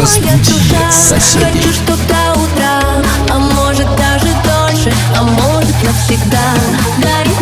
разбуди соседей. Хочу, чтоб до а может даже дольше, а может навсегда. Дарит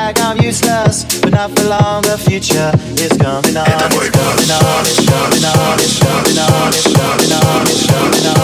brag, I'm useless, but not for long. The future is coming on. It's coming on. It's coming on. It's coming on. It's coming on. It's coming on.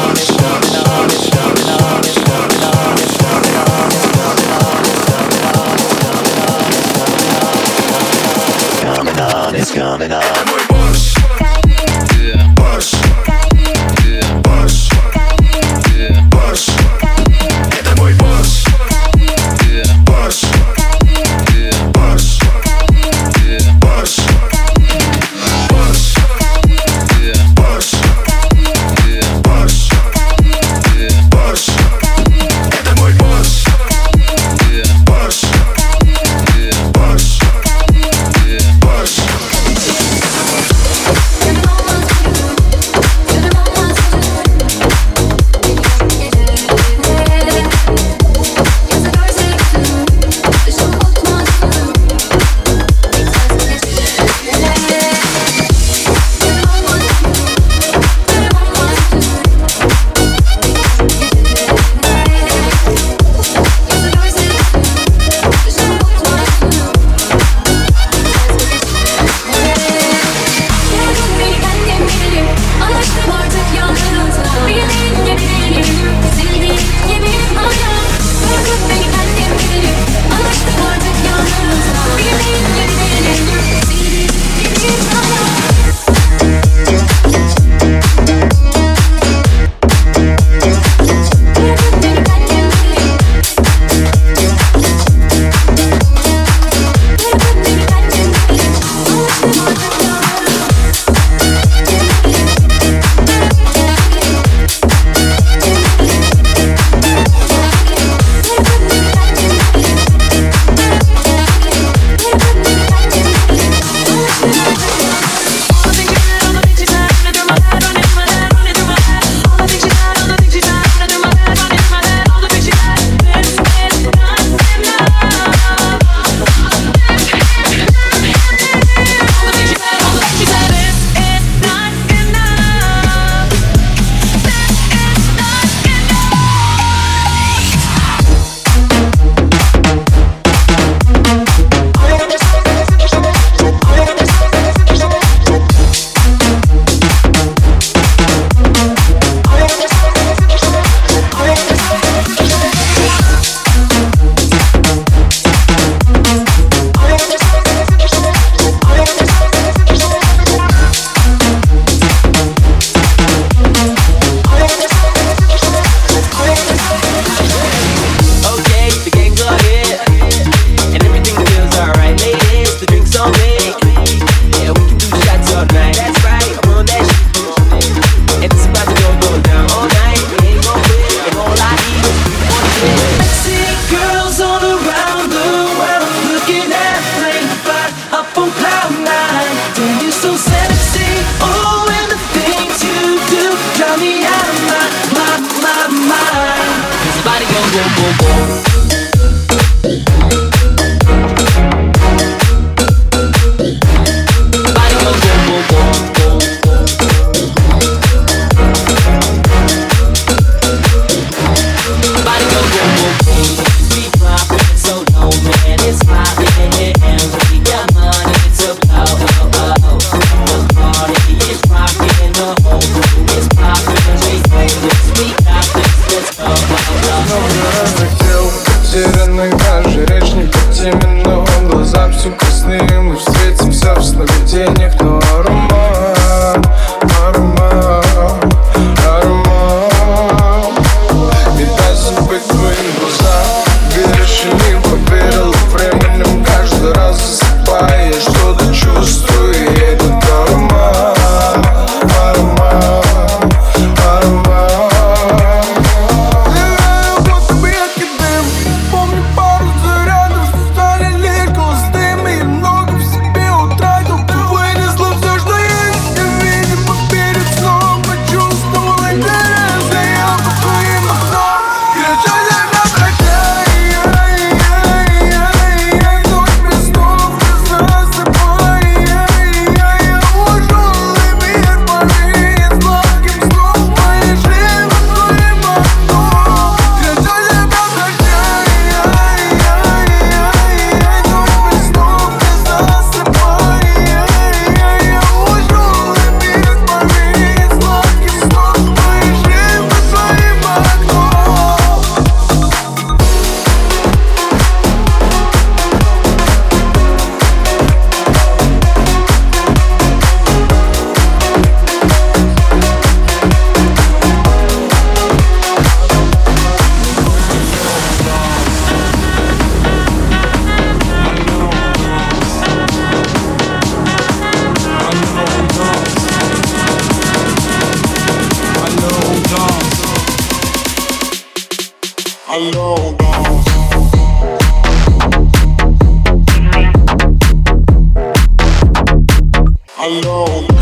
alone.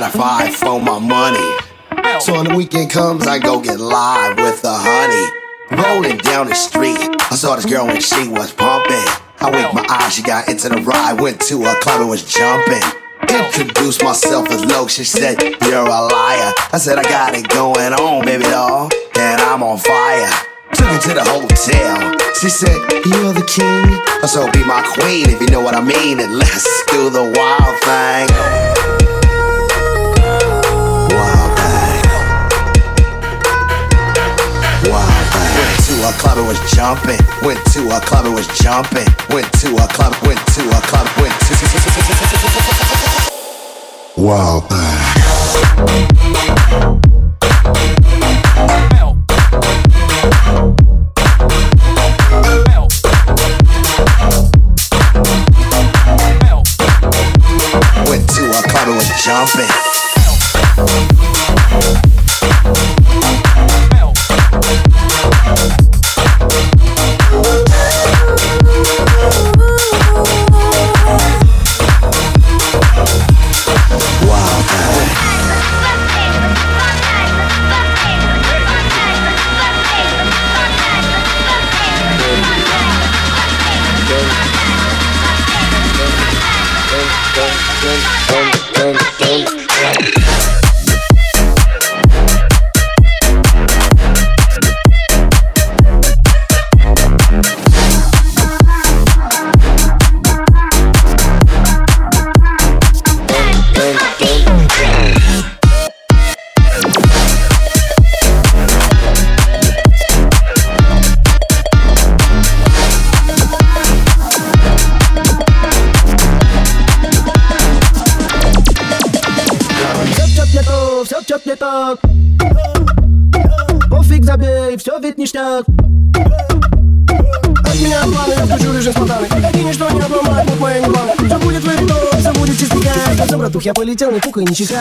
Got a five for my money. So when the weekend comes, I go get live with the honey. Rolling down the street, I saw this girl and she was pumping. I winked my eyes, she got into the ride, went to a club and was jumping. Introduced myself as Loc, she said, You're a liar. I said, I got it going on, baby doll, and I'm on fire. Took her to the hotel. She said, You're the king. So be my queen if you know what I mean, and let's do the wild thing. club and was jumping. Went to a club and was jumping. Went to a club, went to a club, went to. Wow. Went to a club was jumping. я полетел, не пукай, не чихай.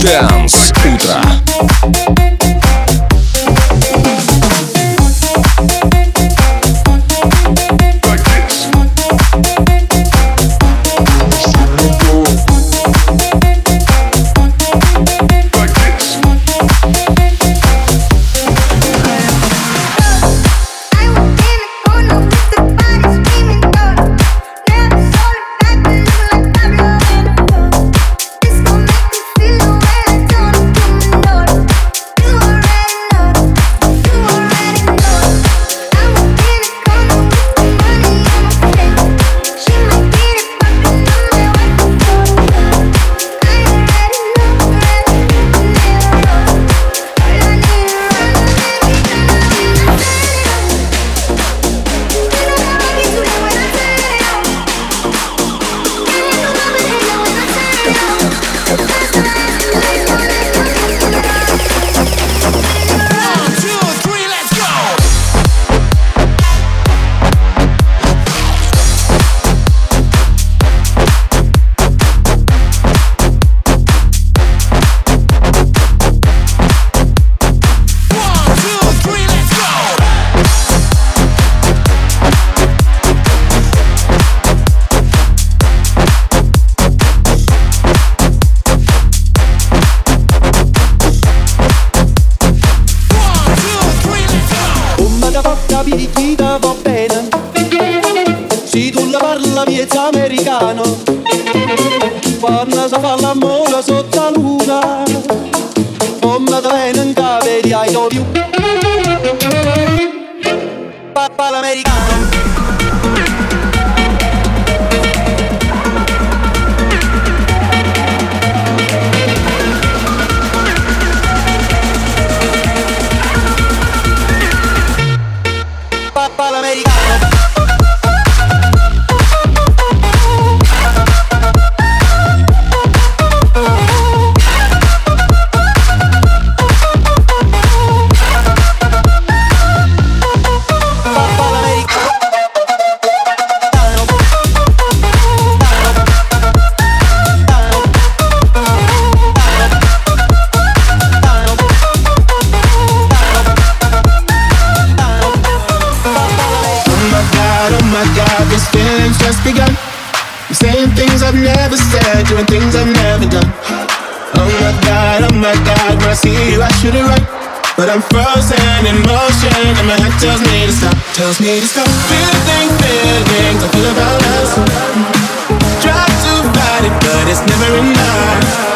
Dance утро. creator doing things I've never done. Oh my god, oh my god, when I see you, I should have run. But I'm frozen in motion, and my head tells me to stop, tells me to stop. Feeling, feelings, I feel about us. Try to fight it, but it's never enough.